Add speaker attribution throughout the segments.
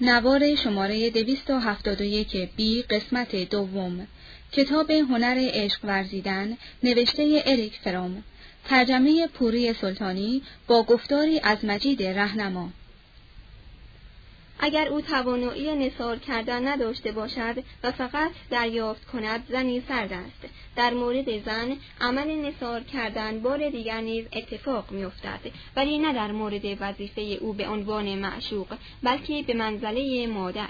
Speaker 1: نوار شماره 271 بی قسمت دوم. کتاب هنر عشق ورزیدن نوشته اریک فروم. ترجمه پوری سلطانی با گفتاری از مجید رهنما.
Speaker 2: اگر او توانایی نثار کردن نداشته باشد و فقط دریافت کند زنی سرد است. در مورد زن عمل نثار کردن بار دیگر نیز اتفاق میافتد. ولی نه در مورد وظیفه او به عنوان معشوق بلکه به منزله مادر.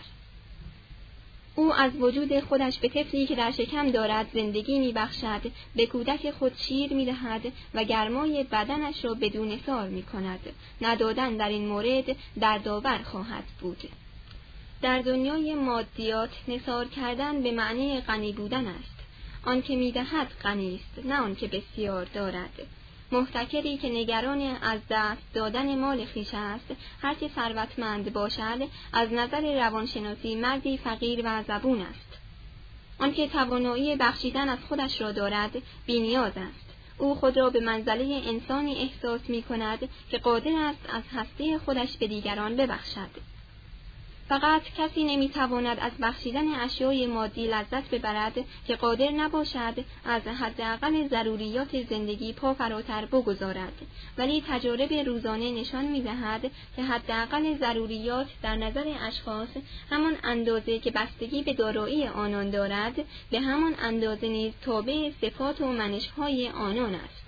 Speaker 2: او از وجود خودش به طفلی که در شکم دارد زندگی میبخشد به کودک خود شیر می‌دهد و گرمای بدنش را بدون سار می‌کند. ندادن در این مورد در داور خواهد بود. در دنیای مادیات نثار کردن به معنی غنی بودن است. آنکه می‌دهد غنی است نه آنکه بسیار دارد. محتکری که نگران از دست دادن مال خیش است هرچه ثروتمند باشد از نظر روانشناسی مردی فقیر و زبون است. آنکه توانایی بخشیدن از خودش را دارد بینیاز است. او خود را به منزله انسانی احساس می کند که قادر است از هسته خودش به دیگران ببخشد. فقط کسی نمی‌تواند از بخشیدن اشیای مادی لذت ببرد که قادر نباشد از حداقل ضروریات زندگی پا فراتر بگذارد. ولی تجارب روزانه نشان می‌دهد که حداقل ضروریات در نظر اشخاص همان اندازه که بستگی به دارایی آنان دارد به همان اندازه نیز تابع صفات و منشهای آنان است.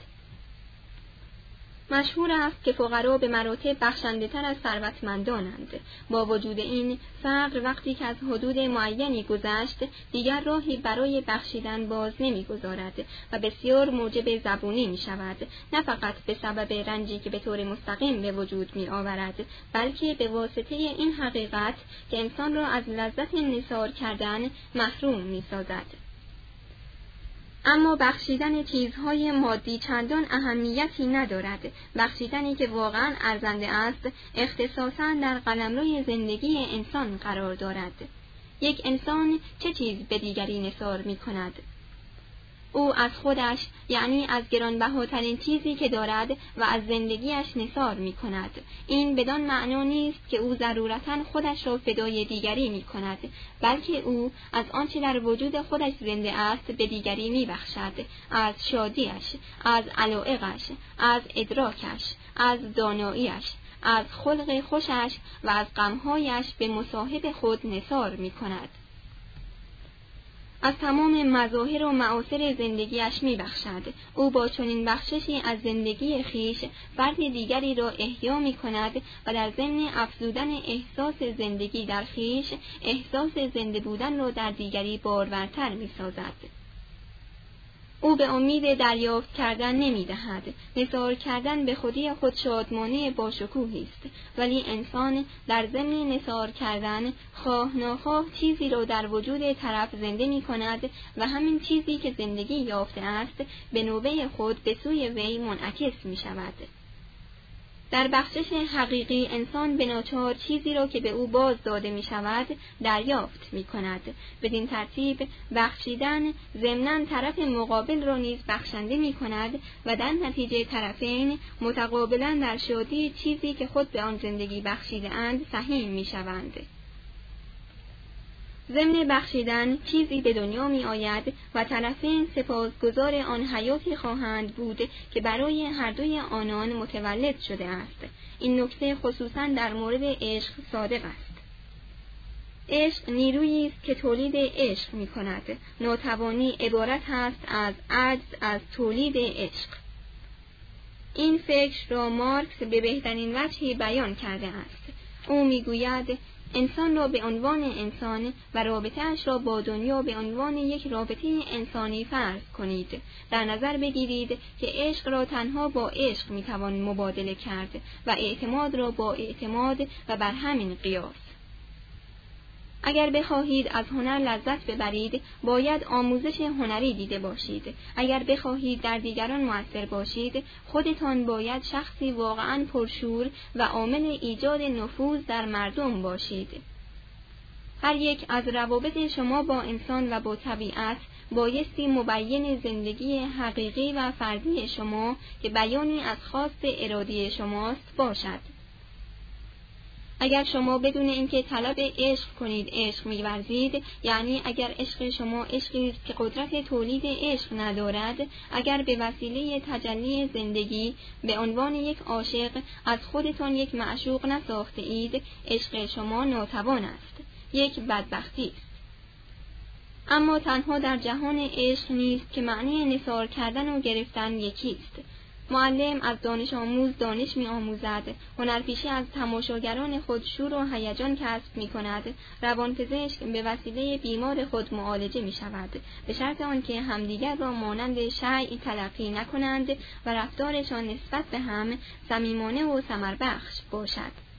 Speaker 2: مشهور است که فقرا به مراتب بخشنده تر از ثروتمندانند با وجود این فقر وقتی که از حدود معینی گذشت دیگر راهی برای بخشیدن باز نمی‌گذارد و بسیار موجب زبونی می شود نه فقط به سبب رنجی که به طور مستقیم به وجود می آورد بلکه به واسطه این حقیقت که انسان را از لذت نثار کردن محروم می سازد. اما بخشیدن چیزهای مادی چندان اهمیتی ندارد. بخشیدنی که واقعا ارزنده است اختصاصا در قلمروی زندگی انسان قرار دارد. یک انسان چه چیز به دیگری نثار می کند او از خودش یعنی از گرانبهاترین چیزی که دارد و از زندگیش نثار می کند این بدان معنا نیست که او ضرورتا خودش را فدای دیگری می کند بلکه او از آنچه در وجود خودش زنده است به دیگری می بخشد از شادیش از علائقش از ادراکش از داناییش از خلق خوشش و از غمهایش به مصاحب خود نثار می کند از تمام مظاهر و معاصر زندگیش میبخشد او با چنین بخششی از زندگی خیش فرد دیگری را احیا می کند و در ضمن افزودن احساس زندگی در خیش احساس زنده بودن را در دیگری بارورتر می سازد. او به امید دریافت کردن نمی دهد. نثار کردن به خودی خود شادمانه باشکوهی است ولی انسان در ضمن نثار کردن خواه ناخواه چیزی را در وجود طرف زنده می کند و همین چیزی که زندگی یافته است به نوبه خود به سوی وی منعکس می شود. در بخشش حقیقی انسان به ناچار چیزی را که به او باز داده می شود دریافت می کند. بدین ترتیب بخشیدن ضمنا طرف مقابل را نیز بخشنده می کند و در نتیجه طرفین متقابلا در شادی چیزی که خود به آن زندگی بخشیده اند می شوند. ضمن بخشیدن چیزی به دنیا می آید و طرفین سپاسگزار آن حیاتی خواهند بود که برای هر دوی آنان متولد شده است. این نکته خصوصا در مورد عشق صادق است. عشق نیرویی است که تولید عشق می کند ناتوانی عبارت است از عجز از تولید عشق. این فکر را مارکس به بهترین وجهی بیان کرده است. او می‌گوید انسان را به عنوان انسان و رابطهاش را با دنیا به عنوان یک رابطه انسانی فرض کنید. در نظر بگیرید که عشق را تنها با عشق می‌توان مبادله کرد و اعتماد را با اعتماد و بر همین قیاس. اگر بخواهید از هنر لذت ببرید باید آموزش هنری دیده باشید. اگر بخواهید در دیگران موثر باشید خودتان باید شخصی واقعا پرشور و عامل ایجاد نفوذ در مردم باشید. هر یک از روابط شما با انسان و با طبیعت بایستی مبین زندگی حقیقی و فردی شما که بیانی از خواست ارادی شماست باشد. اگر شما بدون اینکه طلب عشق کنید عشق میورزید یعنی اگر عشق شما عشقی است که قدرت تولید عشق ندارد اگر به وسیله تجلی زندگی به عنوان یک عاشق از خودتان یک معشوق نساخته اید عشق شما ناتوان است. یک بدبختی. است اما تنها در جهان عشق نیست که معنی نثار کردن و گرفتن یکیست. معلم از دانش آموز دانش می آموزد. هنرپیشه از تماشاگران خود شور و هیجان کسب می کند. روانپزشک به وسیله بیمار خود معالجه می شود. به شرط آنکه همدیگر را مانند شیع تلقی نکنند و رفتارشان نسبت به هم صمیمانه و ثمربخش باشد.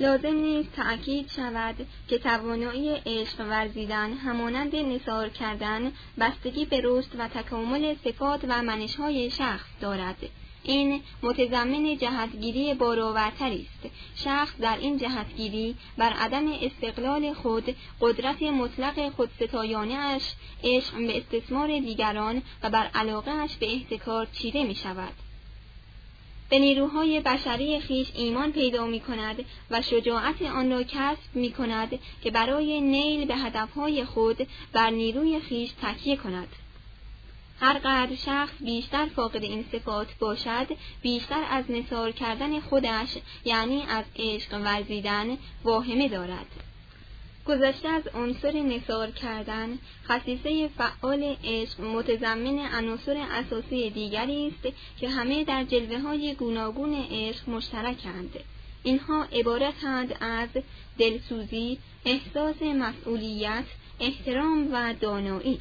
Speaker 2: لازم نیست تأکید شود که توانایی عشق ورزیدن همانند نثار کردن بستگی به رشد و تکامل صفات و منشهای شخص دارد. این متضمن جهتگیری باروورتری است. شخص در این جهتگیری بر عدم استقلال خود قدرت مطلق خودستایانه اش عشق به استثمار دیگران و بر علاقه اش به احتکار چیده می شود به نیروهای بشری خیش ایمان پیدا می کند و شجاعت آن را کسب می کند که برای نیل به هدفهای خود بر نیروی خیش تکیه کند. هر قدر شخص بیشتر فاقد این صفات باشد بیشتر از نثار کردن خودش یعنی از عشق ورزیدن واهمه دارد گذشته از عنصر نثار کردن خصیصه فعال عشق متضمن عناصر اساسی دیگری است که همه در جلوه های گوناگون عشق مشترکند. اینها عبارتند از دلسوزی احساس مسئولیت احترام و دانایی.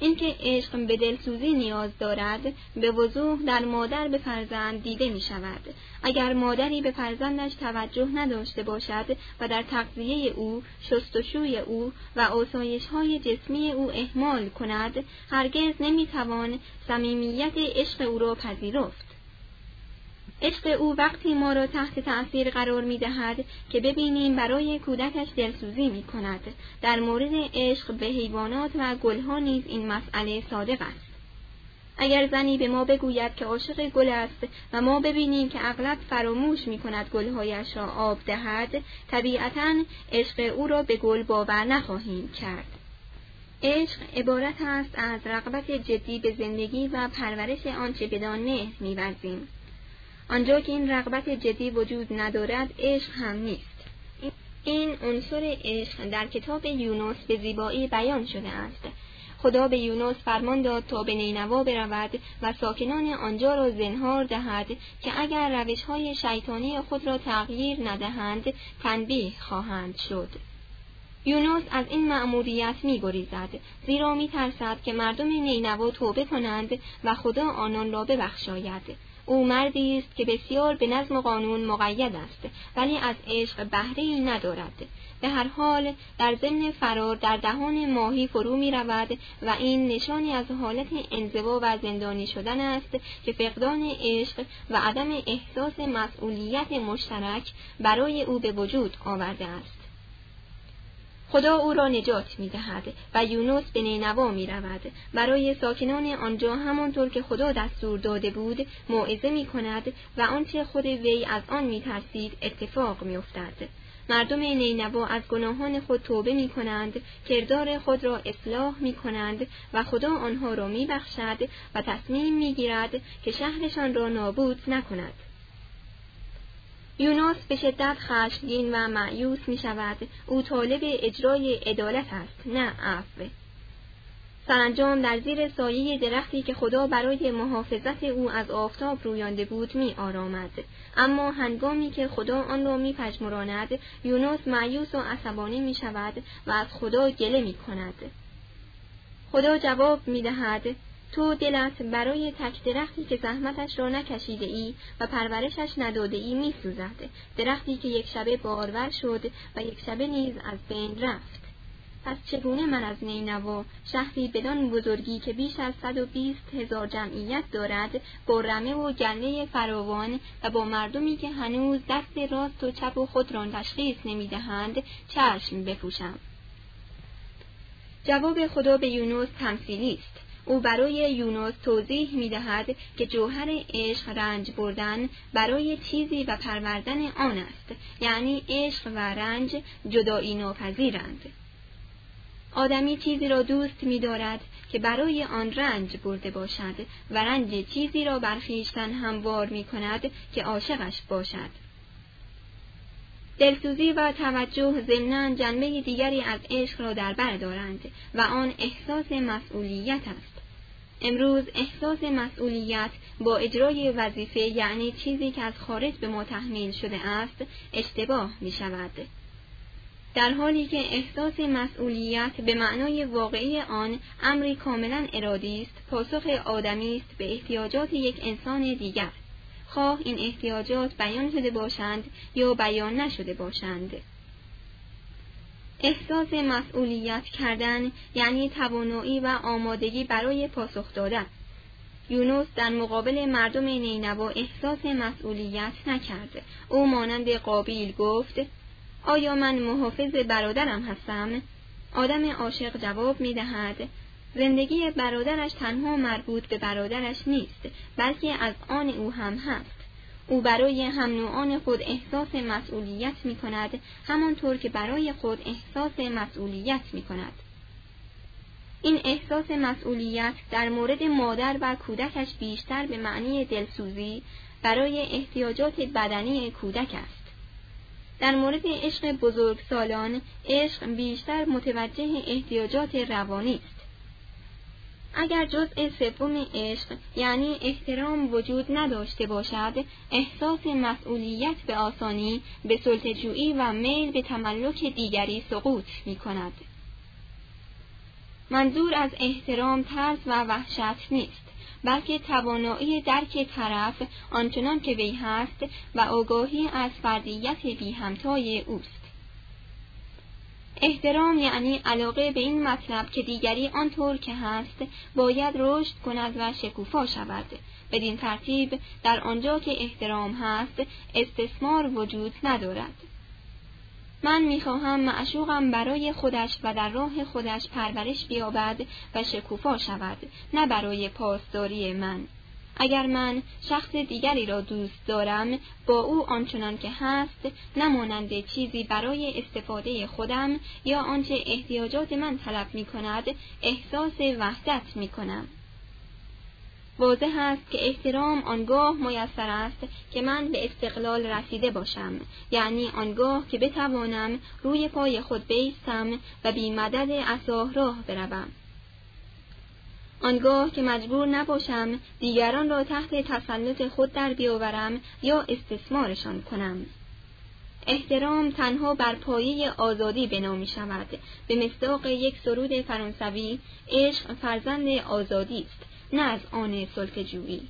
Speaker 2: اینکه عشق به دلسوزی نیاز دارد به وضوح در مادر به فرزند دیده می شود اگر مادری به فرزندش توجه نداشته باشد و در تغذیه او شستشوی او و آسایش های جسمی او احمال کند هرگز نمی توان صمیمیت عشق او را پذیرفت. عشق او وقتی ما را تحت تأثیر قرار می دهد که ببینیم برای کودکش دلسوزی می کند. در مورد عشق به حیوانات و گلها نیز این مسئله صادق است. اگر زنی به ما بگوید که عاشق گل است و ما ببینیم که اغلب فراموش می کند گلهایش را آب دهد طبیعتا عشق او را به گل باور نخواهیم کرد. عشق عبارت است از رغبت جدی به زندگی و پرورش آنچه بدان مهر میورزیم آنجا که این رغبت جدی وجود ندارد عشق هم نیست. این عنصر عشق در کتاب یونس به زیبایی بیان شده است. خدا به یونس فرمان داد تا به نینوا برود و ساکنان آنجا را زنهار دهد که اگر روش های شیطانی خود را تغییر ندهند تنبیه خواهند شد. یونس از این مأموریت می گریزد زیرا می ترسد که مردم نینوا توبه کنند و خدا آنان را ببخشاید. او مردی است که بسیار به نظم و قانون مقید است ولی از عشق بهره ای ندارد. به هر حال در ضمن فرار در دهان ماهی فرو می رود و این نشانی از حالت انزوا و زندانی شدن است که فقدان عشق و عدم احساس مسئولیت مشترک برای او به وجود آورده است. خدا او را نجات می دهد و یونس به نینوا می رود. برای ساکنان آنجا همانطور که خدا دستور داده بود موعظه می کند و آنچه خود وی از آن می ترسید اتفاق می افتد. مردم نینوا از گناهان خود توبه می کنند، کردار خود را اصلاح می کنند و خدا آنها را می بخشد و تصمیم می گیرد که شهرشان را نابود نکند. یوناس به شدت خشمگین و معیوس می شود او طالب اجرای عدالت است نه عفو سرانجام در زیر سایه درختی که خدا برای محافظت او از آفتاب رویانده بود می آرامد. اما هنگامی که خدا آن را می پجمراند یونس معیوس و عصبانی می شود و از خدا گله می کند. خدا جواب می دهد تو دلت برای تک درختی که زحمتش را نکشیده ای و پرورشش نداده ای می سوزد. درختی که یک شبه بارور شد و یک شبه نیز از بین رفت. پس چگونه من از نینوا شهری بدان بزرگی که بیش از 120 هزار جمعیت دارد با رمه و گله فراوان و با مردمی که هنوز دست راست و چپ و خود را تشخیص نمی‌دهند چشم بپوشم جواب خدا به یونس تمثیلی است او برای یونس توضیح می دهد که جوهر عشق رنج بردن برای چیزی و پروردن آن است یعنی عشق و رنج جدایی ناپذیرند آدمی چیزی را دوست می دارد که برای آن رنج برده باشد و رنج چیزی را برخیشتن هموار می کند که عاشقش باشد. دلسوزی و توجه ضمنا جنبه دیگری از عشق را در بر دارند و آن احساس مسئولیت است. امروز احساس مسئولیت با اجرای وظیفه یعنی چیزی که از خارج به ما تحمیل شده است اشتباه می شود. در حالی که احساس مسئولیت به معنای واقعی آن امری کاملا ارادی است پاسخ آدمی است به احتیاجات یک انسان دیگر خواه این احتیاجات بیان شده باشند یا بیان نشده باشند احساس مسئولیت کردن یعنی توانایی و آمادگی برای پاسخ دادن. یونس در مقابل مردم نینوا احساس مسئولیت نکرد او مانند قابیل گفت آیا من محافظ برادرم هستم؟ آدم عاشق جواب می دهد زندگی برادرش تنها مربوط به برادرش نیست بلکه از آن او هم هست. او برای هم نوعان خود احساس مسئولیت می کند همانطور که برای خود احساس مسئولیت می کند این احساس مسئولیت در مورد مادر و کودکش بیشتر به معنی دلسوزی برای احتیاجات بدنی کودک است. در مورد عشق بزرگ سالان عشق بیشتر متوجه احتیاجات روانی است. اگر جزء سوم عشق یعنی احترام وجود نداشته باشد احساس مسئولیت به آسانی به سلطجویی و میل به تملک دیگری سقوط می کند. منظور از احترام ترس و وحشت نیست بلکه توانایی درک طرف آنچنان که وی هست و آگاهی از فردیت بی همتای اوست. احترام یعنی علاقه به این مطلب که دیگری آنطور که هست باید رشد کند و شکوفا شود. بدین ترتیب در آنجا که احترام هست استثمار وجود ندارد. من می‌خواهم معشوقم برای خودش و در راه خودش پرورش بیابد و شکوفا شود نه برای پاسداری من. اگر من شخص دیگری را دوست دارم با او آنچنان که هست نمانند چیزی برای استفاده خودم یا آنچه احتیاجات من طلب می کند احساس وحدت می کنم. واضح است که احترام آنگاه میسر است که من به استقلال رسیده باشم یعنی آنگاه که بتوانم روی پای خود بیستم و بی مدد اصاه راه بروم آنگاه که مجبور نباشم دیگران را تحت تسلط خود در بیاورم یا استثمارشان کنم. احترام تنها بر پایه آزادی بنا می شود به مصداق یک سرود فرانسوی عشق فرزند آزادی است نه از آن سلطجویی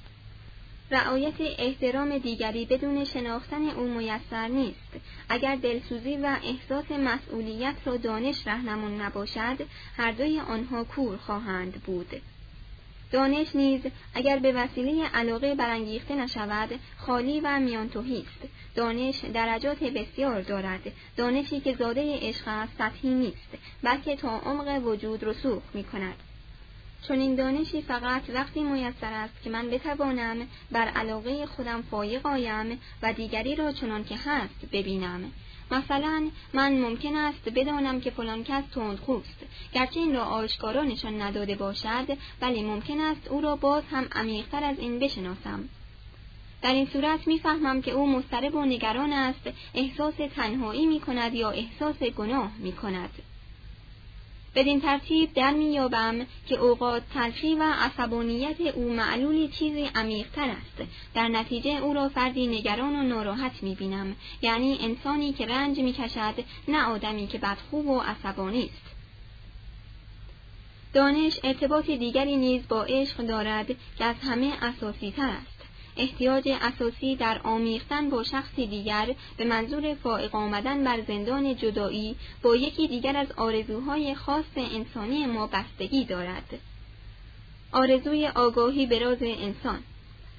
Speaker 2: رعایت احترام دیگری بدون شناختن او میسر نیست. اگر دلسوزی و احساس مسئولیت را دانش رهنمون نباشد هر دوی آنها کور خواهند بود. دانش نیز اگر به وسیله علاقه برانگیخته نشود خالی و میانتوهی است. دانش درجات بسیار دارد. دانشی که زاده عشق است سطحی نیست بلکه تا عمق وجود رسوخ می کند چون این دانشی فقط وقتی میسر است که من بتوانم بر علاقه خودم فایق آیم و دیگری را چنان که هست ببینم. مثلا من ممکن است بدانم که فلان کس خوست گرچه این را آشکارا نشان نداده باشد ولی ممکن است او را باز هم عمیقتر از این بشناسم در این صورت می‌فهمم که او مضطرب و نگران است احساس تنهایی می کند یا احساس گناه می کند. بدین ترتیب در میابم که اوقات تلخی و عصبانیت او معلول چیزی عمیقتر است. در نتیجه او را فردی نگران و ناراحت می‌بینم. یعنی انسانی که رنج می‌کشد نه آدمی که بدخو و عصبانی است. دانش ارتباط دیگری نیز با عشق دارد که از همه اساسی تر است. احتیاج اساسی در آمیختن با شخصی دیگر به منظور فائق آمدن بر زندان جدایی با یکی دیگر از آرزوهای خاص انسانی ما بستگی دارد. آرزوی آگاهی به راز انسان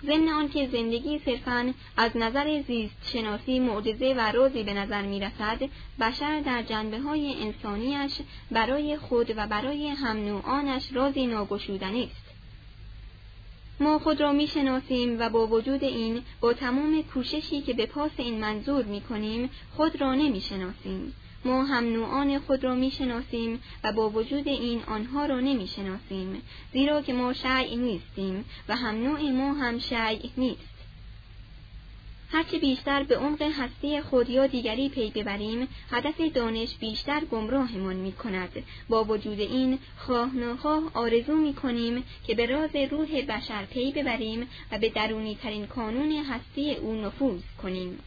Speaker 2: ضمن آنکه زندگی صرفا از نظر زیست شناسی معجزه و رازی به نظر می رسد بشر در جنبه های انسانیش برای خود و برای هم نوعانش رازی ناگشودنی است ما خود را می‌شناسیم و با وجود این با تمام کوششی که به پاس این منظور می‌کنیم خود را نمی‌شناسیم. ما هم نوعان خود را می‌شناسیم و با وجود این آنها را نمی‌شناسیم زیرا که ما شیع نیستیم و هم نوع ما هم شیع نیست. هرچه بیشتر به عمق هستی خود یا دیگری پی ببریم هدف دانش بیشتر گمراهمان می کند با وجود این خواه نخواه آرزو می کنیم که به راز روح بشر پی ببریم و به درونی ترین کانون هستی او نفوذ کنیم.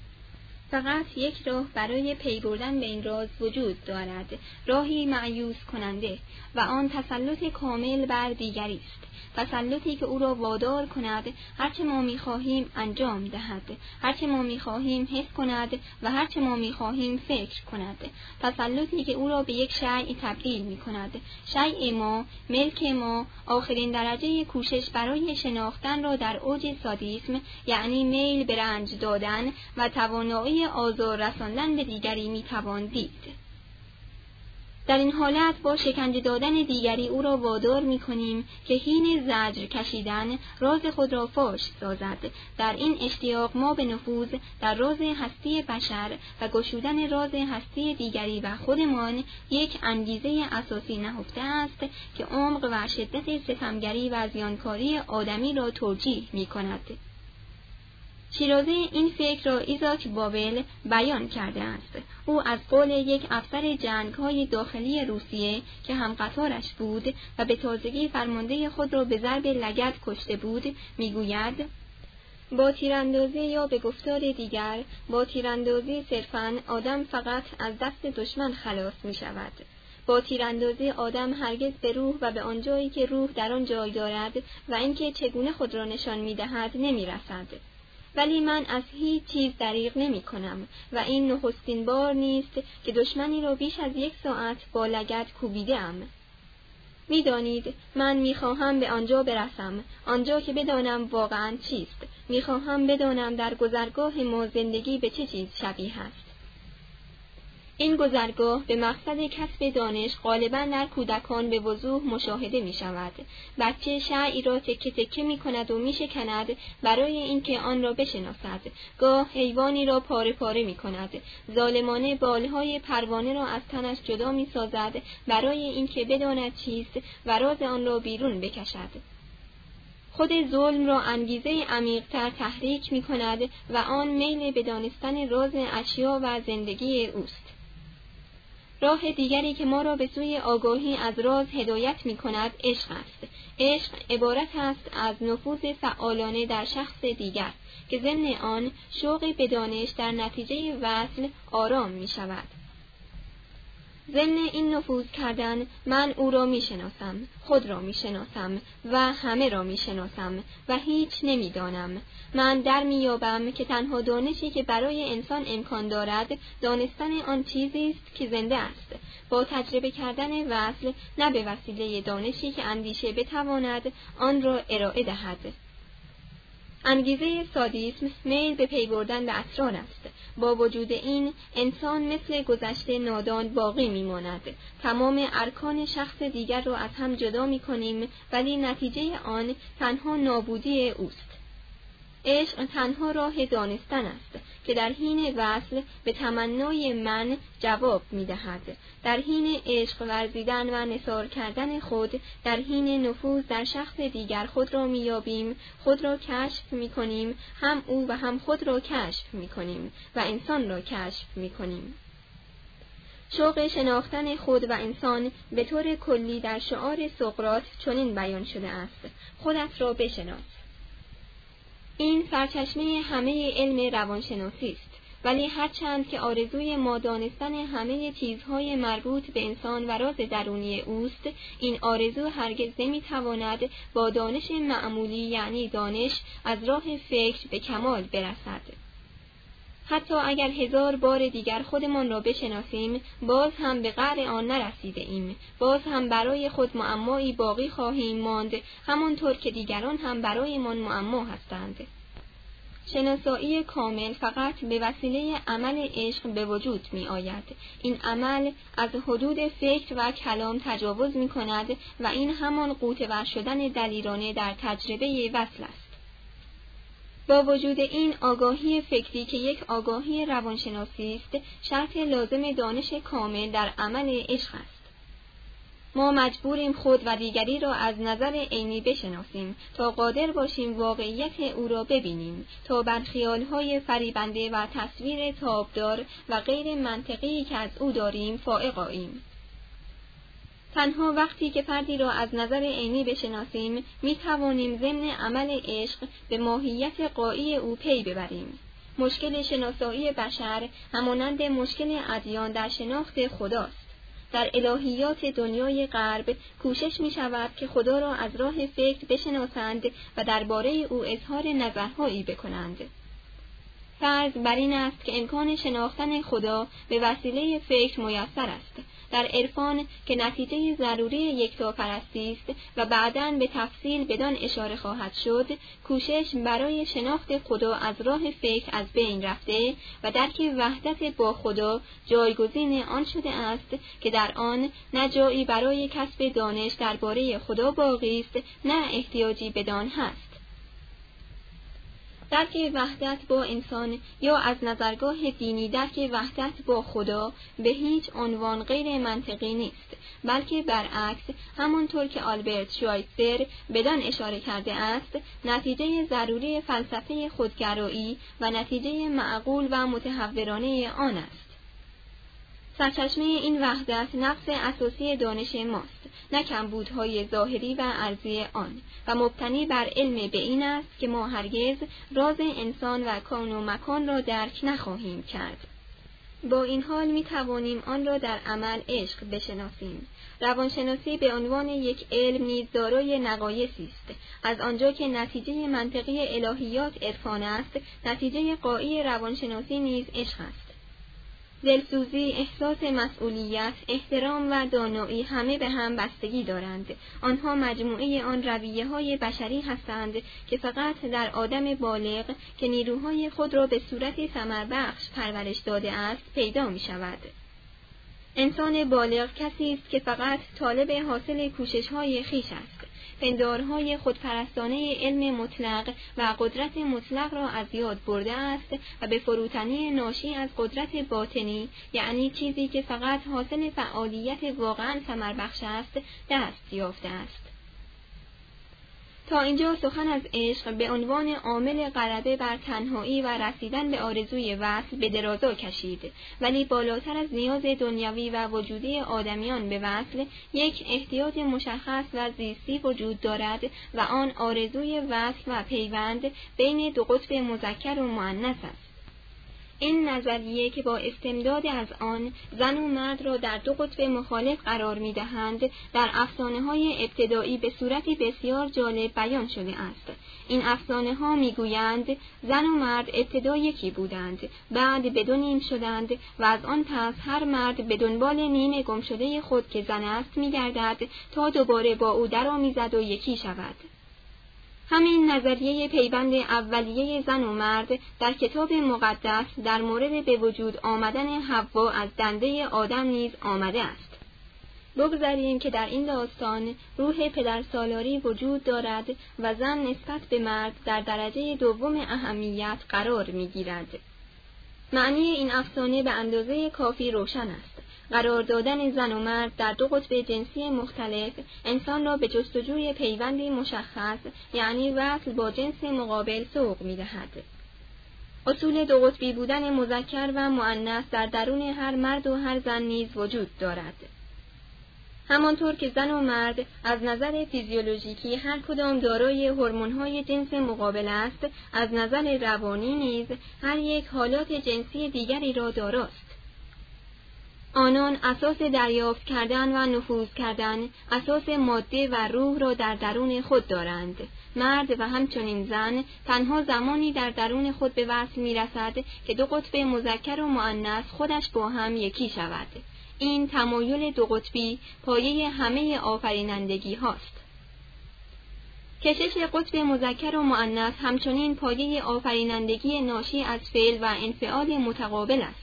Speaker 2: فقط یک راه برای پی بردن به این راز وجود دارد. راهی معیوز کننده و آن تسلط کامل بر دیگری است. تسلطی که او را وادار کند هرچه ما می‌خواهیم انجام دهد. هرچه ما می‌خواهیم حس کند و هرچه ما می‌خواهیم فکر کند. تسلطی که او را به یک شیع تبدیل می کند شیع ما ملک ما آخرین درجه کوشش برای شناختن را در اوج سادیسم یعنی میل به رنج دادن و توانایی آزار رساندن به دیگری می‌توان دید در این حالت با شکنجه دادن دیگری او را وادار می کنیم که هین زجر کشیدن راز خود را فاش سازد در این اشتیاق ما به نفوذ در راز هستی بشر و گشودن راز هستی دیگری و خودمان یک انگیزه اساسی نهفته است که عمق و شدت ستمگری و زیانکاری آدمی را توجیه می کند. شیرازه این فکر را ایزاک بابل بیان کرده است. او از قول یک افسر جنگ های داخلی روسیه که هم قطارش بود و به تازگی فرمانده خود را به ضرب لگت کشته بود می‌گوید با تیراندازی یا به گفتار دیگر با تیراندازی صرفا آدم فقط از دست دشمن خلاص می شود. با تیراندازی آدم هرگز به روح و به آنجایی که روح در آن جای دارد و اینکه چگونه خود را نشان می دهد نمی رسد. ولی من از هیچ چیز دریغ نمی کنم و این نخستین بار نیست که دشمنی را بیش از یک ساعت با لگت کوبیده ام. می‌دانید من می‌خواهم به آنجا برسم. آنجا که بدانم واقعا چیست. می‌خواهم بدانم در گذرگاه ما زندگی به چه چیز شبیه است. این گذرگاه به مقصد کسب دانش غالبا در کودکان به وضوح مشاهده می شود. بچه شعی را تکه تکه می کند و می شکند برای اینکه آن را بشناسد. گاه حیوانی را پاره پاره می کند. ظالمانه بالهای پروانه را از تنش جدا می سازد برای اینکه بداند چیست و راز آن را بیرون بکشد. خود ظلم را انگیزه عمیقتر تحریک می کند و آن میل به دانستن راز اشیا و زندگی اوست. راه دیگری که ما را به سوی آگاهی از راز هدایت می کند عشق است. عشق عبارت است از نفوذ فعالانه در شخص دیگر که ضمن آن شوق به دانش در نتیجه وصل آرام می شود. ضمن این نفوذ کردن من او را می‌شناسم خود را می‌شناسم و همه را می‌شناسم و هیچ نمی‌دانم. من در مییابم که تنها دانشی که برای انسان امکان دارد دانستن آن چیزی است که زنده است. با تجربه کردن وصل نه به وسیله دانشی که اندیشه بتواند آن را ارائه دهد. انگیزه سادیسم میل به پی بردن به اسرار است. با وجود این انسان مثل گذشته نادان باقی میماند. تمام ارکان شخص دیگر را از هم جدا می کنیم ولی نتیجه آن تنها نابودی اوست. عشق تنها راه دانستن است که در حین وصل به تمنای من جواب می دهد. در حین عشق ورزیدن و نصار کردن خود در حین نفوذ در شخص دیگر خود را میابیم خود را کشف می کنیم هم او و هم خود را کشف می کنیم و انسان را کشف می کنیم شوق شناختن خود و انسان به طور کلی در شعار سقرات چنین بیان شده است. خودت را بشناس. این سرچشمه همه علم روانشناسی است ولی هرچند که آرزوی ما دانستن همه چیزهای مربوط به انسان و راز درونی اوست این آرزو هرگز نمی‌تواند با دانش معمولی یعنی دانش از راه فکر به کمال برسد. حتی اگر هزار بار دیگر خودمان را بشناسیم باز هم به قعر آن نرسیده ایم باز هم برای خود معمایی باقی خواهیم ماند همانطور که دیگران هم برایمان معما هستند شناسایی کامل فقط به وسیله عمل عشق به وجود می آید. این عمل از حدود فکر و کلام تجاوز می کند و این همان قوت شدن دلیرانه در تجربه وصل است. با وجود این آگاهی فکری که یک آگاهی روانشناسی است شرط لازم دانش کامل در عمل عشق است ما مجبوریم خود و دیگری را از نظر عینی بشناسیم تا قادر باشیم واقعیت او را ببینیم تا بر خیالهای فریبنده و تصویر تابدار و غیر منطقی که از او داریم فائق آییم. تنها وقتی که فردی را از نظر عینی بشناسیم می توانیم ضمن عمل عشق به ماهیت قایی او پی ببریم. مشکل شناسایی بشر همانند مشکل ادیان در شناخت خداست. در الهیات دنیای غرب کوشش می شود که خدا را از راه فکر بشناسند و درباره او اظهار نظرهایی بکنند. فرض بر این است که امکان شناختن خدا به وسیله فکر میسر است. در عرفان که نتیجه ضروری یکتاپرستی است و بعدا به تفصیل بدان اشاره خواهد شد کوشش برای شناخت خدا از راه فکر از بین رفته و درک وحدت با خدا جایگزین آن شده است که در آن نه جایی برای کسب دانش درباره خدا باقی است نه احتیاجی بدان هست. درک وحدت با انسان یا از نظرگاه دینی درک وحدت با خدا به هیچ عنوان غیر منطقی نیست بلکه برعکس همانطور که آلبرت شوایتزر بدان اشاره کرده است نتیجه ضروری فلسفه خودگرایی و نتیجه معقول و متحورانه آن است. سرچشمه این وحدت نقص اساسی دانش ماست نه کمبودهای ظاهری و ارزی آن. و مبتنی بر علم به این است که ما هرگز راز انسان و کان و مکان را درک نخواهیم کرد. با این حال می توانیم آن را در عمل عشق بشناسیم. روانشناسی به عنوان یک علم نیز دارای نقایصی است. از آنجا که نتیجه منطقی الهیات عرفان است نتیجه قایی روانشناسی نیز عشق است. دلسوزی، احساس مسئولیت، احترام و دانایی همه به هم بستگی دارند. آنها مجموعه آن رویه های بشری هستند که فقط در آدم بالغ که نیروهای خود را به صورت بخش پرورش داده است پیدا می شود. انسان بالغ کسی است که فقط طالب حاصل کوشش های خیش است. پندارهای خودپرستانه علم مطلق و قدرت مطلق را از یاد برده است و به فروتنی ناشی از قدرت باطنی یعنی چیزی که فقط حاصل فعالیت واقعا بخش است دست یافته است. تا اینجا سخن از عشق به عنوان عامل غلبه بر تنهایی و رسیدن به آرزوی وصل به درازا کشید. ولی بالاتر از نیاز دنیوی و وجودی آدمیان به وصل یک احتیاج مشخص و زیستی وجود دارد و آن آرزوی وصل و پیوند بین دو قطب مذکر و معنس است. این نظریه که با استمداد از آن زن و مرد را در دو قطب مخالف قرار می دهند در افسانه های ابتدایی به صورتی بسیار جالب بیان شده است. این افسانه ها می گویند زن و مرد ابتدا یکی بودند بعد به نیم شدند و از آن پس هر مرد به دنبال نیم گم شده خود که زن است می گردد تا دوباره با او درآمیزد و یکی شود. همین نظریه پیوند اولیه زن و مرد در کتاب مقدس در مورد به وجود آمدن حوا از دنده آدم نیز آمده است. بگذاریم که در این داستان روح پدرسالاری وجود دارد و زن نسبت به مرد در درجه دوم اهمیت قرار می گیرد. معنی این افسانه به اندازه کافی روشن است. قرار دادن زن و مرد در دو قطب جنسی مختلف انسان را به جستجوی پیوندی مشخص یعنی وصل با جنس مقابل سوق می‌دهد. اصول دو قطبی بودن مذکر و مؤنث در درون هر مرد و هر زن نیز وجود دارد. همانطور که زن و مرد از نظر فیزیولوژیکی هر کدام دارای هورمون‌های جنس مقابل است از نظر روانی نیز هر یک حالات جنسی دیگری را داراست. آنان اساس دریافت کردن و نفوذ کردن اساس ماده و روح را در درون خود دارند. مرد و همچنین زن تنها زمانی در درون خود به وصل می رسد که دو قطب مذکر و معنس خودش با هم یکی شود. این تمایل دو قطبی پایه همه آفرینندگی هاست. کشش قطب مذکر و معنس همچنین پایه آفرینندگی ناشی از فعل و انفعال متقابل است.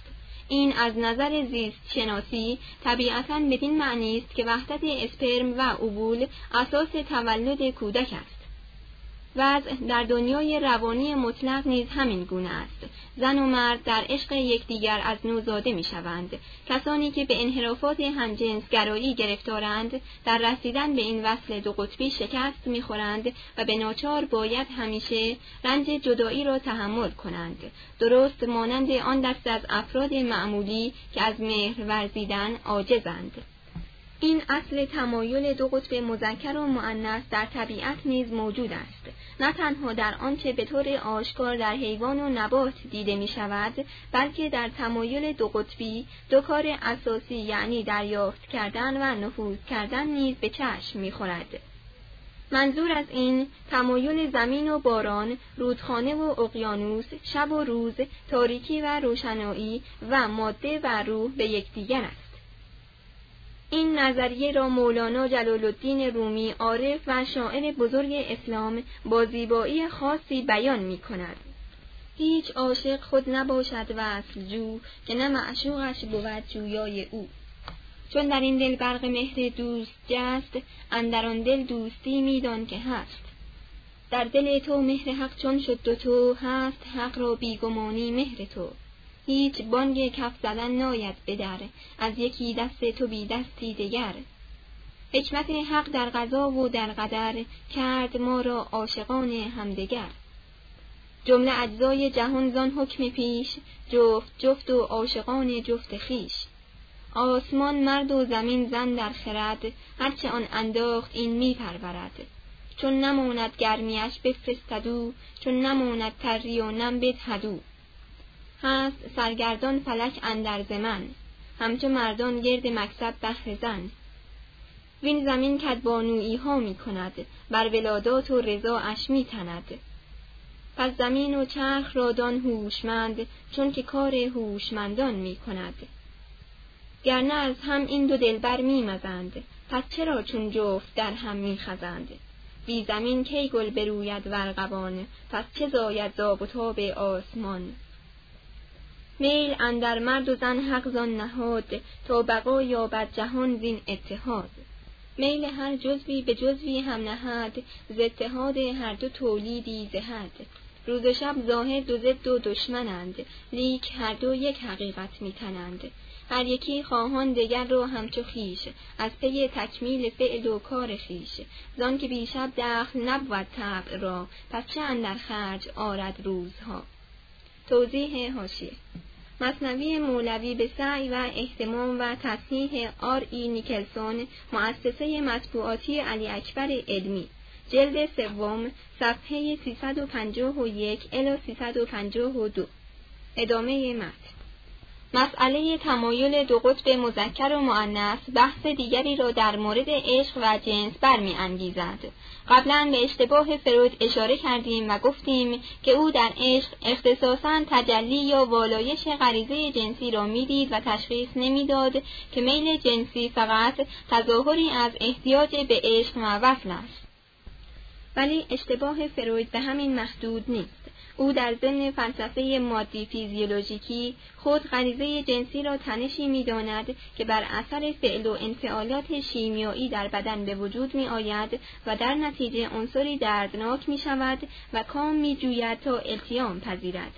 Speaker 2: این از نظر زیست شناسی طبیعتا بدین معنی است که وحدت اسپرم و اوبول اساس تولد کودک است. وضع در دنیای روانی مطلق نیز همین گونه است. زن و مرد در عشق یکدیگر از نو زاده می شوند کسانی که به انحرافات گرایی گرفتارند در رسیدن به این وصل دو قطبی شکست می‌خورند و به ناچار باید همیشه رنج جدایی را تحمل کنند. درست مانند آن دست از افراد معمولی که از مهر ورزیدن عاجزند. این اصل تمایل دو قطب مذکر و معنس در طبیعت نیز موجود است نه تنها در آنچه به طور آشکار در حیوان و نبات دیده می شود بلکه در تمایل دو قطبی دو کار اساسی یعنی دریافت کردن و نفوذ کردن نیز به چشم می خورد. منظور از این تمایل زمین و باران، رودخانه و اقیانوس، شب و روز، تاریکی و روشنایی و ماده و روح به یکدیگر است. این نظریه را مولانا جلال الدین رومی عارف و شاعر بزرگ اسلام با زیبایی خاصی بیان می کند. هیچ عاشق خود نباشد وصل جو که نه معشوقش بود جویای او. چون در این دل برق مهر دوست جست اندر آن دل دوستی میدان که هست. در دل تو مهر حق چون شد دو تو هست حق را بیگمانی مهر تو. هیچ بانگ کف زدن ناید به در از یکی دست تو بی دستی دگر. حکمت حق در قضا و در قدر کرد ما را عاشقان همدگر. جمله اجزای جهان زان حکم پیش جفت جفت و عاشقان جفت خیش آسمان مرد و زمین زن در خرد هرچه آن انداخت این می پرورد. چون نماند گرمیش بفرستدو چون نماند تری و نم بدهدو هست سرگردان فلک اندر زمن. همچو مردان گرد مکسب بهر زن. وین زمین کدبانویی ها می کند بر ولادات و رضا اش می تند پس زمین و چرخ را دان هوشمند چون که کار هوشمندان می کند گرنه از هم این دو دلبر می مزند پس چرا چون جفت در هم می خزند بی زمین کی گل بروید ورقبان پس چه زاید زاب و تاب آسمان؟ میل اندر مرد و زن حق زان نهاد تا بقا یابد جهان زین اتحاد. میل هر جزوی به جزوی هم نهد ز اتحاد هر دو تولیدی زهد. روز و شب ظاهر دو ضد و دشمنند لیک هر دو یک حقیقت می‌تنند. هر یکی خواهان دگر رو همچو خویش از پی تکمیل فعل و کار خویش زان که بی‌شب دخل نبود طبع را پس چه اندر خرج آرد روزها؟ توضیح حاشیه. مثنوی مولوی به سعی و اهتمام و تصحیح آر ای نیکلسون مؤسسه مطبوعاتی علی اکبر علمی. جلد سوم صفحه 351 الی 352 ادامه متن. مسئله تمایل دو قطب مذکر و معنس بحث دیگری را در مورد عشق و جنس برمیانگیزد. قبلا به اشتباه فرود اشاره کردیم و گفتیم که او در عشق اختصاصا تجلی یا والایش غریزه جنسی را می‌دید و تشخیص نمی‌داد که میل جنسی فقط تظاهری از احتیاج به عشق و وصل است. ولی اشتباه فروید به همین محدود نیست. او در ضمن فلسفه مادی فیزیولوژیکی خود غریزه جنسی را تنشی می‌داند که بر اثر فعل و انفعالات شیمیایی در بدن به وجود می آید و در نتیجه عنصری دردناک می شود و کام می جوید تا التیام پذیرد.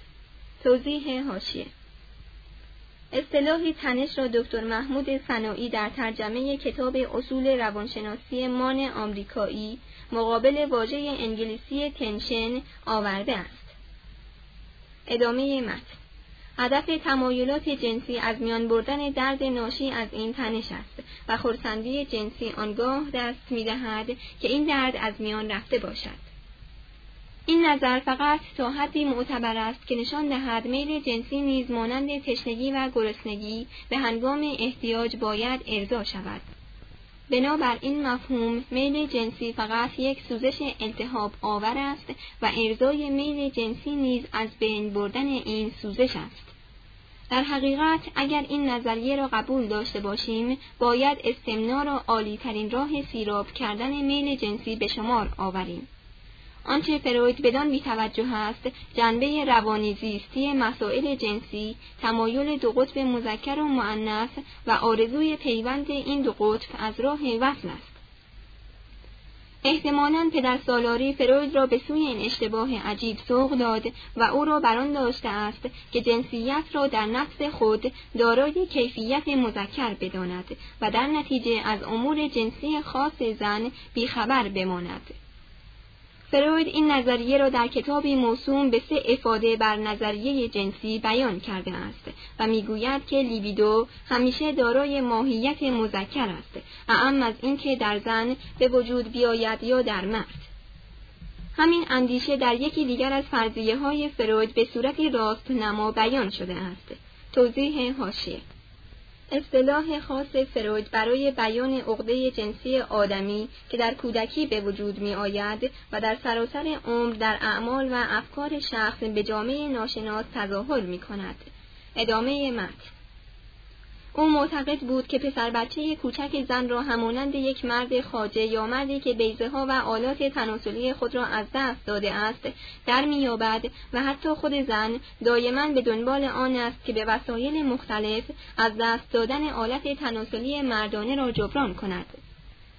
Speaker 2: توضیح هاشیه اصطلاحی تنش را دکتر محمود صناعی در ترجمه کتاب اصول روانشناسی مان آمریکایی مقابل واژه انگلیسی تنشن آورده است. ادامه متن هدف تمایلات جنسی از میان بردن درد ناشی از این تنش است و خورسندی جنسی آنگاه دست می‌دهد که این درد از میان رفته باشد. این نظر فقط تا حدی معتبر است که نشان دهد میل جنسی نیز مانند تشنگی و گرسنگی به هنگام احتیاج باید ارضا شود. بنابر این مفهوم میل جنسی فقط یک سوزش انتحاب آور است و ارزای میل جنسی نیز از بین بردن این سوزش است. در حقیقت اگر این نظریه را قبول داشته باشیم باید استمنا را عالی ترین راه سیراب کردن میل جنسی به شمار آوریم. آنچه فروید بدان بیتوجه است جنبه روانی زیستی مسائل جنسی تمایل دو قطب مذکر و معنف و آرزوی پیوند این دو قطب از راه وصل است احتمالا پدر سالاری فروید را به سوی این اشتباه عجیب سوق داد و او را بران داشته است که جنسیت را در نفس خود دارای کیفیت مذکر بداند و در نتیجه از امور جنسی خاص زن بیخبر بماند. فروید این نظریه را در کتابی موسوم به سه افاده بر نظریه جنسی بیان کرده است و می‌گوید که لیبیدو همیشه دارای ماهیت مذکر است اعم از اینکه در زن به وجود بیاید یا در مرد. همین اندیشه در یکی دیگر از فرضیه های فروید به صورتی راست نما بیان شده است. توضیح حاشیه اصطلاح خاص فروید برای بیان عقده جنسی آدمی که در کودکی به وجود می آید و در سراسر عمر در اعمال و افکار شخص به جامعه ناشناس تظاهر می کند. ادامه متن او معتقد بود که پسر بچه کوچک زن را همانند یک مرد خاجه یا مردی که بیزه ها و آلات تناسلی خود را از دست داده است در میابد و حتی خود زن دایما به دنبال آن است که به وسایل مختلف از دست دادن آلت تناسلی مردانه را جبران کند.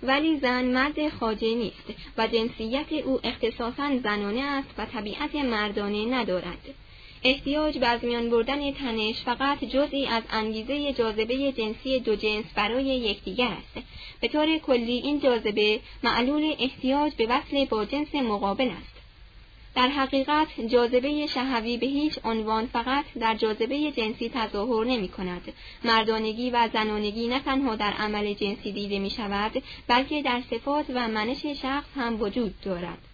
Speaker 2: ولی زن مرد خاجه نیست و جنسیت او اختصاصا زنانه است و طبیعت مردانه ندارد. احتیاج به از میان بردن تنش فقط جزئی از انگیزه جاذبه جنسی دو جنس برای یکدیگر است به طور کلی این جاذبه معلول احتیاج به وصل با جنس مقابل است در حقیقت جاذبه شهوی به هیچ عنوان فقط در جاذبه جنسی تظاهر نمی کند. مردانگی و زنانگی نه تنها در عمل جنسی دیده می شود بلکه در صفات و منش شخص هم وجود دارد.